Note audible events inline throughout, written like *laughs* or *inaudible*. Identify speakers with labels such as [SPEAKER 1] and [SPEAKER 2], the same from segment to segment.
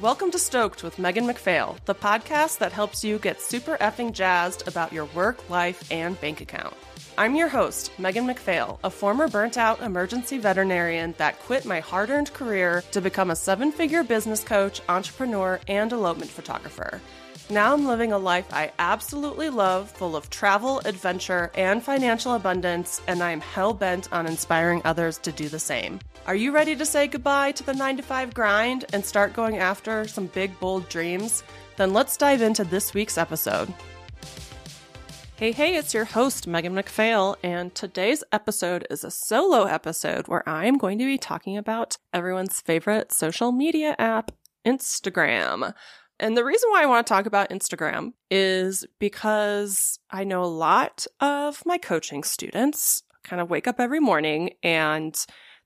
[SPEAKER 1] Welcome to Stoked with Megan MacPhail, the podcast that helps you get super effing jazzed about your work, life, and bank account. I'm your host, Megan MacPhail, a former burnt out emergency veterinarian that quit my hard earned career to become a seven figure business coach, entrepreneur, and elopement photographer. Now I'm living a life I absolutely love, full of travel, adventure, and financial abundance, and I am hell bent on inspiring others to do the same. Are you ready to say goodbye to the 9 to 5 grind and start going after some big, bold dreams? Then let's dive into this week's episode. Hey, hey, it's your host, Megan MacPhail, and today's episode is a solo episode where I'm going to be talking about everyone's favorite social media app, Instagram. And the reason why I want to talk about Instagram is because I know a lot of my coaching students kind of wake up every morning and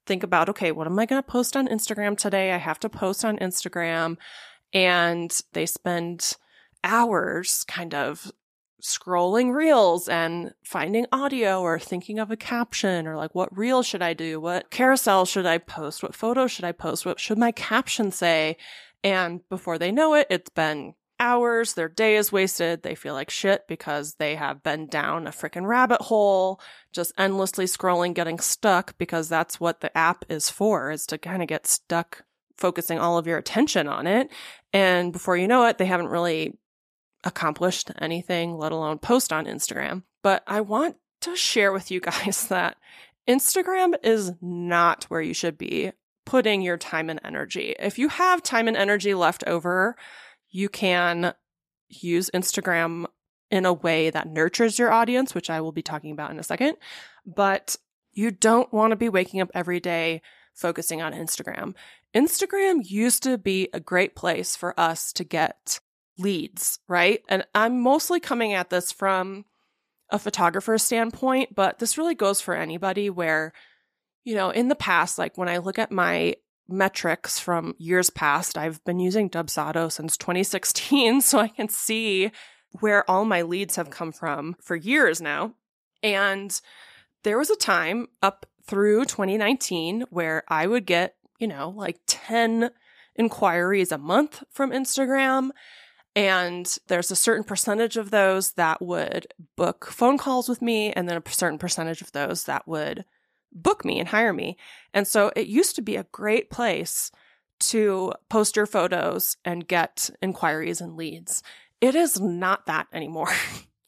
[SPEAKER 1] think about, okay, what am I going to post on Instagram today? I have to post on Instagram. And they spend hours kind of scrolling reels and finding audio or thinking of a caption or like what reel should I do? What carousel should I post? What photo should I post? What should my caption say? And before they know it, it's been hours, their day is wasted, they feel like shit because they have been down a freaking rabbit hole, just endlessly scrolling, getting stuck because that's what the app is for, is to kind of get stuck focusing all of your attention on it. And before you know it, they haven't really accomplished anything, let alone post on Instagram. But I want to share with you *laughs* guys that Instagram is not where you should be putting your time and energy. If you have time and energy left over, you can use Instagram in a way that nurtures your audience, which I will be talking about in a second. But you don't want to be waking up every day focusing on Instagram. Instagram used to be a great place for us to get leads, right? And I'm mostly coming at this from a photographer standpoint, but this really goes for anybody where you know, in the past, like when I look at my metrics from years past, I've been using Dubsado since 2016, *laughs* so I can see where all my leads have come from for years now. And there was a time up through 2019 where I would get, you know, like 10 inquiries a month from Instagram. And there's a certain percentage of those that would book phone calls with me, and then a certain percentage of those that would book me and hire me. And so it used to be a great place to post your photos and get inquiries and leads. It is not that anymore.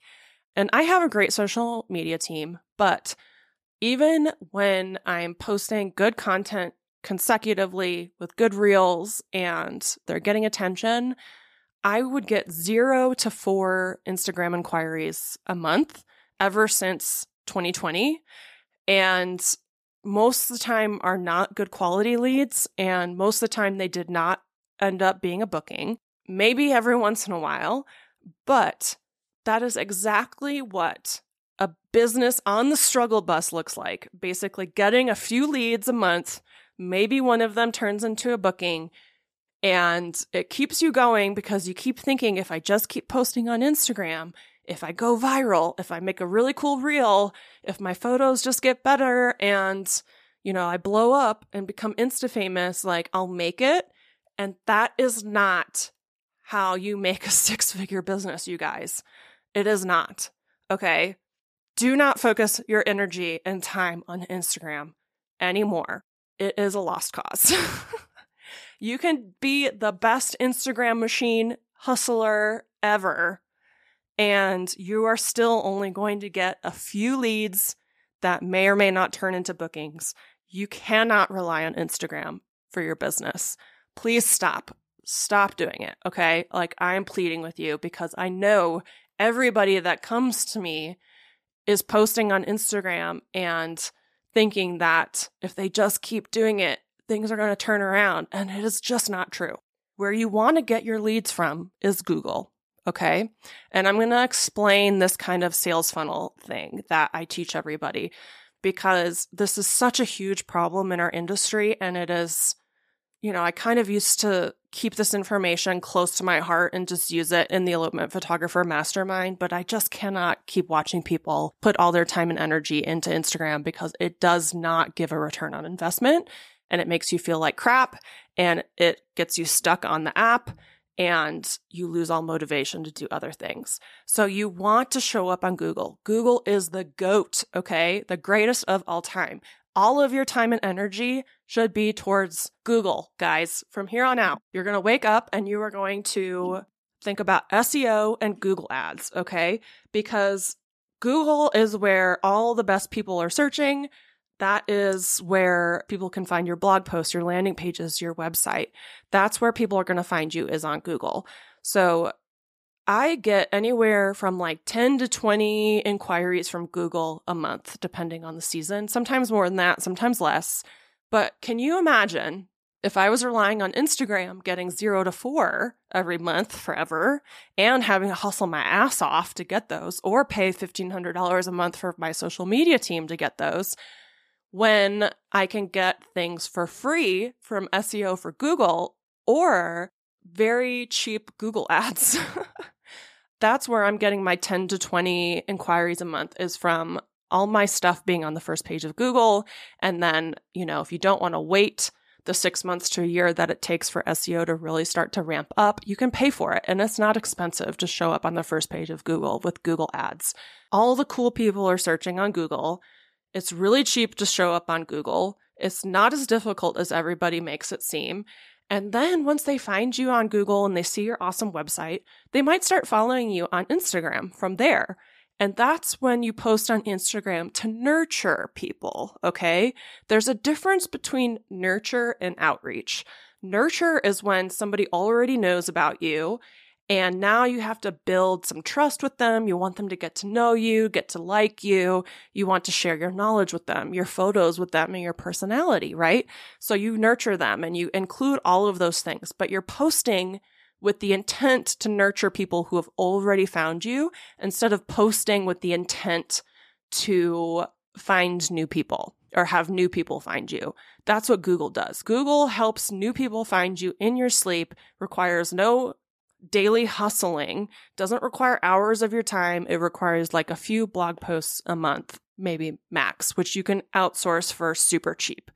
[SPEAKER 1] *laughs* and I have a great social media team, but even when I'm posting good content consecutively with good reels and they're getting attention, I would get zero to four Instagram inquiries a month ever since 2020. And most of the time are not good quality leads. And most of the time they did not end up being a booking, maybe every *laughs* once in a while. But that is exactly what a business on the struggle bus looks like. Basically, getting a few leads a month, maybe one of them turns into a booking. And it keeps you going because you keep thinking if I just keep posting on Instagram, if I go viral, if I make a really cool reel, if my photos just get better and, you know, I blow up and become insta famous, like I'll make it. And that is not how you make a *laughs* six figure business, you guys. It is not. Okay. Do not focus your energy and time on Instagram anymore. It is a lost cause. *laughs* you can be the best Instagram machine hustler ever and you are still only going to get a few leads that may or may not turn into bookings. You cannot rely on Instagram for your business. Please stop. Stop doing it. Okay. Like I'm pleading with you because I know everybody that comes to me is posting on Instagram and thinking that if they just keep doing it, things are going to turn around. And it is just not true. Where you want to get your leads from is Google. Okay. And I'm going to explain this kind of sales funnel thing that I teach everybody because this is such a huge problem in our industry. And it is, you know, I kind of used to keep this information close to my heart and just use it in the elopement photographer mastermind. But I just cannot keep watching people put all their time and energy into Instagram because it does not give a return on investment. and it makes you feel like crap and it gets you stuck on the app and you lose all motivation to do other things. So you want to show up on Google. Google is the GOAT, okay? The greatest of all time. All of your time and energy should be towards Google, guys. From here on out, you're going to wake up and you are going to think about SEO and Google ads, okay? Because Google is where all the best people are searching. That is where people can find your blog posts, your landing pages, your website. That's where people are going to find you is on Google. So I get anywhere from like 10 to 20 inquiries from Google a month, depending on the season. Sometimes more than that, sometimes less. But can you imagine if I was relying on Instagram getting zero to four every month forever and having to hustle my ass off to get those or pay $1,500 a month for my social media team to get those? When I can get things for free from SEO for Google or very cheap Google *laughs* ads. That's where I'm getting my 10 to 20 inquiries a month is from all my stuff being on the first page of Google. And then, you know, if you don't want to wait the six months to a year that it takes for SEO to really start to ramp up, you can pay for it. And it's not expensive to show up on the first page of Google with Google ads. All the cool people are searching on Google. It's really cheap to show up on Google. It's not as difficult as everybody makes it seem. And then once they find you on Google and they see your awesome website, they might start following you on Instagram from there. And that's when you post on Instagram to nurture people, okay? There's a difference between nurture and outreach. Nurture is when somebody already knows about you and now you have to build some trust with them. You want them to get to know you, get to like you. You want to share your knowledge with them, your photos with them, and your personality, right? So you nurture them and you include all of those things, but you're posting with the intent to nurture people who have already found you instead of posting with the intent to find new people or have new people find you. That's what Google does. Google helps new people find you in your sleep, requires no daily hustling doesn't require hours of your time. It requires like a few blog posts a month, maybe max, which you can outsource for super cheap.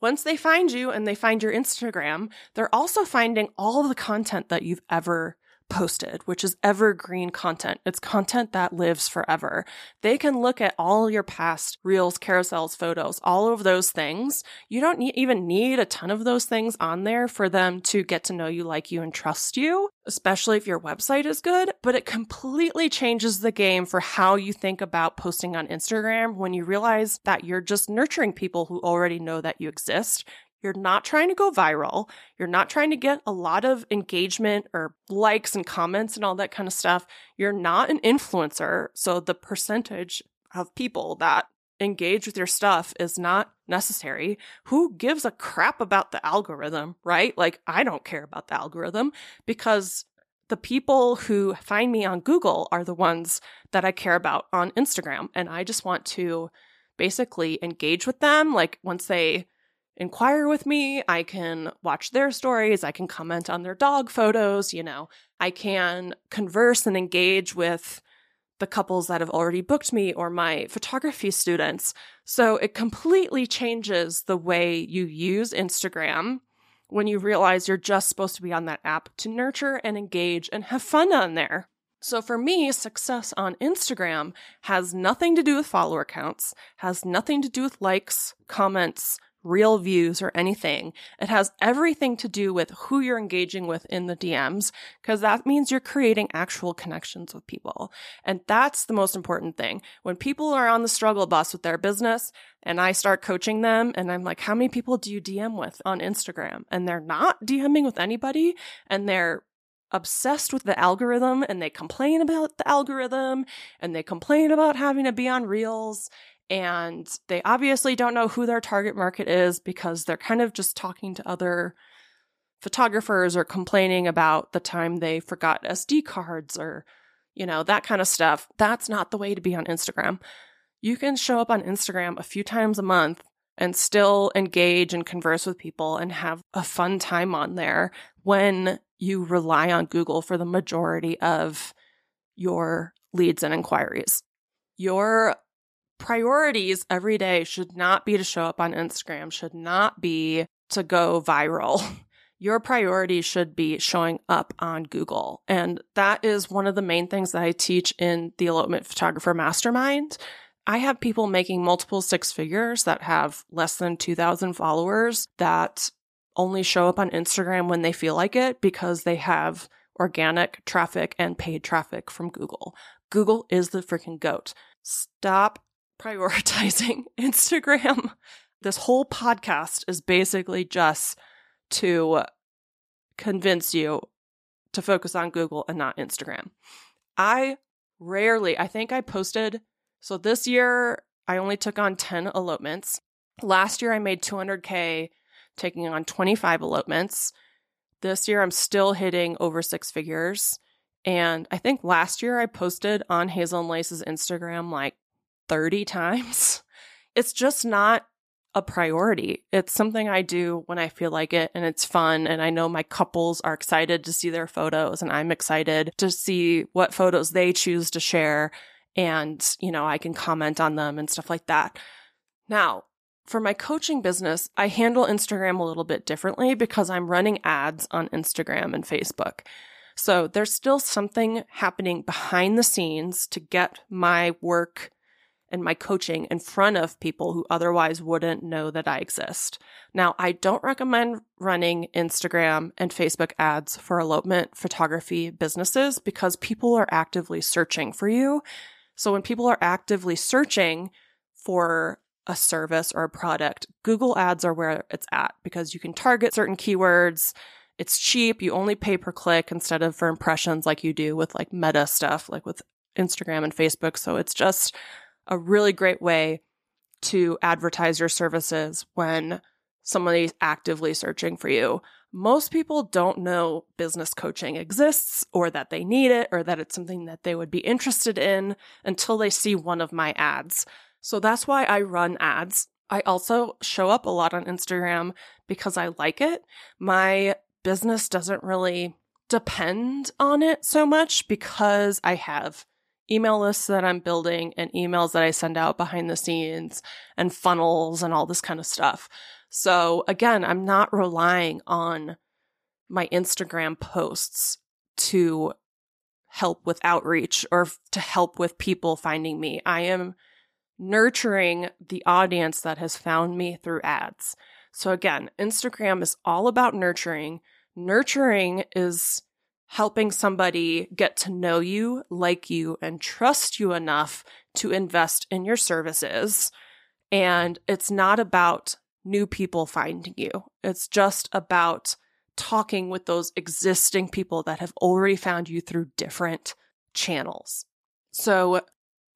[SPEAKER 1] Once they find you and they find your Instagram, they're also finding all the content that you've ever posted, which is evergreen content. It's content that lives forever. They can look at all your past reels, carousels, photos, all of those things. You don't need, even need a ton of those things on there for them to get to know you, like you, and trust you, especially if your website is good. But it completely changes the game for how you think about posting on Instagram when you realize that you're just nurturing people who already know that you exist. You're not trying to go viral. You're not trying to get a lot of engagement or likes and comments and all that kind of stuff. You're not an influencer. So the percentage of people that engage with your stuff is not necessary. Who gives a crap about the algorithm, right? Like, I don't care about the algorithm because the people who find me on Google are the ones that I care about on Instagram. And I just want to basically engage with them. Like, once they inquire with me. I can watch their stories. I can comment on their dog photos. You know, I can converse and engage with the couples that have already booked me or my photography students. So it completely changes the way you use Instagram when you realize you're just supposed to be on that app to nurture and engage and have fun on there. So for me, success on Instagram has nothing to do with follower counts, has nothing to do with likes, comments, reel views or anything. It has everything to do with who you're engaging with in the DMs, because that means you're creating actual connections with people. And that's the most important thing. When people are on the struggle bus with their business and I start coaching them and I'm like, how many people do you DM with on Instagram? And they're not DMing with anybody and they're obsessed with the algorithm and they complain about the algorithm and they complain about having to be on reels and they obviously don't know who their target market is because they're kind of just talking to other photographers or complaining about the time they forgot SD cards or, you know, that kind of stuff. That's not the way to be on Instagram. You can show up on Instagram a few times a month and still engage and converse with people and have a fun time on there when you rely on Google for the majority of your leads and inquiries. Your priorities every day should not be to show up on Instagram, should not be to go viral. *laughs* Your priority should be showing up on Google. And that is one of the main things that I teach in the Elopement Photographer Mastermind. I have people making multiple six figures that have less than 2,000 followers that only show up on Instagram when they feel like it because they have organic traffic and paid traffic from Google. Google is the freaking goat. Stop prioritizing *laughs* Instagram. This whole podcast is basically just to convince you to focus on Google and not Instagram. I rarely, I think I posted, so this year I only took on 10 elopements. Last year I made 200K taking on 25 elopements. This year I'm still hitting over six figures. And I think last year I posted on Hazel and Lace's Instagram like 30 *laughs* times. It's just not a priority. It's something I do when I feel like it and it's fun. And I know my couples are excited to see their photos and I'm excited to see what photos they choose to share. And, you know, I can comment on them and stuff like that. Now, for my coaching business, I handle Instagram a little bit differently because I'm running ads on Instagram and Facebook. So there's still something happening behind the scenes to get my work and my coaching in front of people who otherwise wouldn't know that I exist. Now, I don't recommend running Instagram and Facebook ads for elopement photography businesses because people are actively searching for you. So when people are actively searching for a service or a product, Google ads are where it's at because you can target certain keywords. It's cheap. You only pay per click instead of for impressions like you do with like meta stuff, like with Instagram and Facebook. So it's just a really great way to advertise your services when somebody's actively searching for you. Most people don't know business coaching exists or that they need it or that it's something that they would be interested in until they see one of my ads. So that's why I run ads. I also show up a lot on Instagram because I like it. My business doesn't really depend on it so much because I have email lists that I'm building and emails that I send out behind the scenes and funnels and all this kind of stuff. So again, I'm not relying on my Instagram posts to help with outreach or to help with people finding me. I am nurturing the audience that has found me through ads. So again, Instagram is all about nurturing. Nurturing is helping somebody get to know you, like you, and trust you enough to invest in your services. And it's not about new people finding you, it's just about talking with those existing people that have already found you through different channels. So,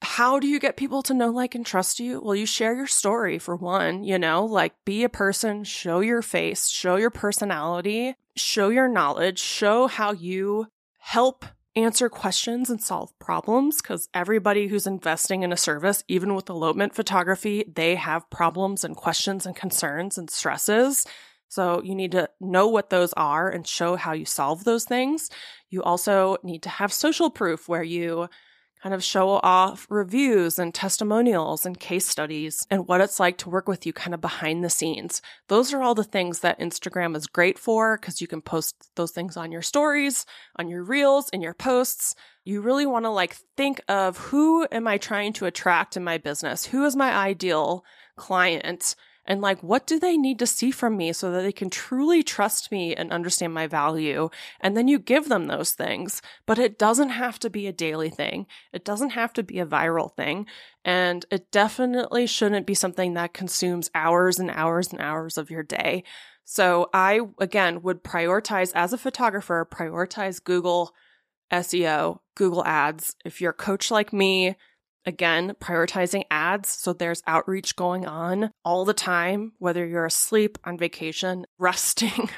[SPEAKER 1] how do you get people to know, like, and trust you? Well, you share your story for one, you know, like be a person, show your face, show your personality, show your knowledge, show how you help answer questions and solve problems because everybody who's investing in a service, even with elopement photography, they have problems and questions and concerns and stresses. So you need to know what those are and show how you solve those things. You also need to have social proof where you kind of show off reviews and testimonials and case studies and what it's like to work with you kind of behind the scenes. Those are all the things that Instagram is great for because you can post those things on your stories, on your reels, in your posts. You really want to like think of who am I trying to attract in my business? Who is my ideal client? And like what do they need to see from me so that they can truly trust me and understand my value? And then you give them those things but it doesn't have to be a daily thing. It doesn't have to be a viral thing. And it definitely shouldn't be something that consumes hours and hours and hours of your day. So i again would prioritize as a photographer prioritize google SEO, Google Ads. If you're a coach like me, Again, prioritizing ads. So there's outreach going on all the time, whether you're asleep, on vacation, *laughs* resting,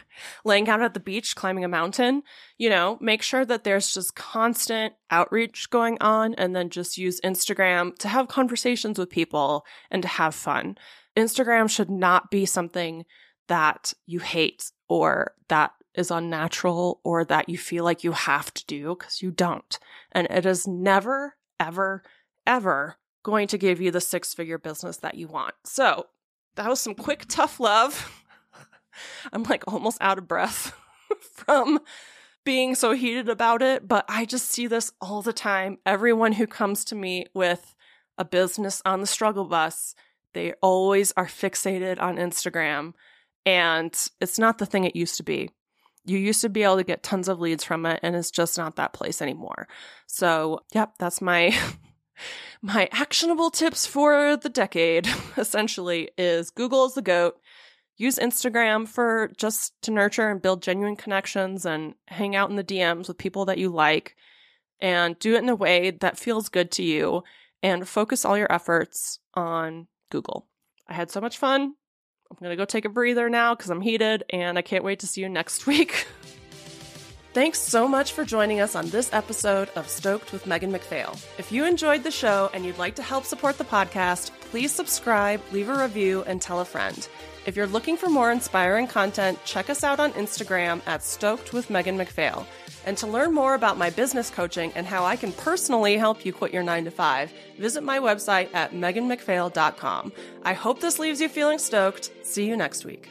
[SPEAKER 1] laying out at the beach, climbing a mountain, you know, make sure that there's just constant outreach going on and then just use Instagram to have conversations with people and to have fun. Instagram should not be something that you hate or that is unnatural or that you feel like you have to do because you don't. And it is never, ever, ever going to give you the six figure business that you want. So that was some quick, tough love. *laughs* I'm like almost out of breath *laughs* from being so heated about it, but I just see this all the time. Everyone who comes to me with a business on the struggle bus, they always are fixated on Instagram, and it's not the thing it used to be. You used to be able to get tons of leads from it, and it's just not that place anymore. So, yep, that's my. *laughs* my actionable tips for the decade *laughs* essentially is Google is the goat use Instagram for just to nurture and build genuine connections and hang out in the DMs with people that you like and do it in a way that feels good to you and focus all your efforts on Google. I had so much fun. I'm going to go take a breather now because I'm heated and I can't wait to see you next *laughs* week. Thanks so much for joining us on this episode of Stoked with Megan MacPhail. If you enjoyed the show and you'd like to help support the podcast, please subscribe, leave a review, and tell a friend. If you're looking for more inspiring content, check us out on Instagram at Stoked with Megan MacPhail. And to learn more about my business coaching and how I can personally help you quit your 9 to 5, visit my website at meganmacphail.com. I hope this leaves you feeling stoked. See you next week.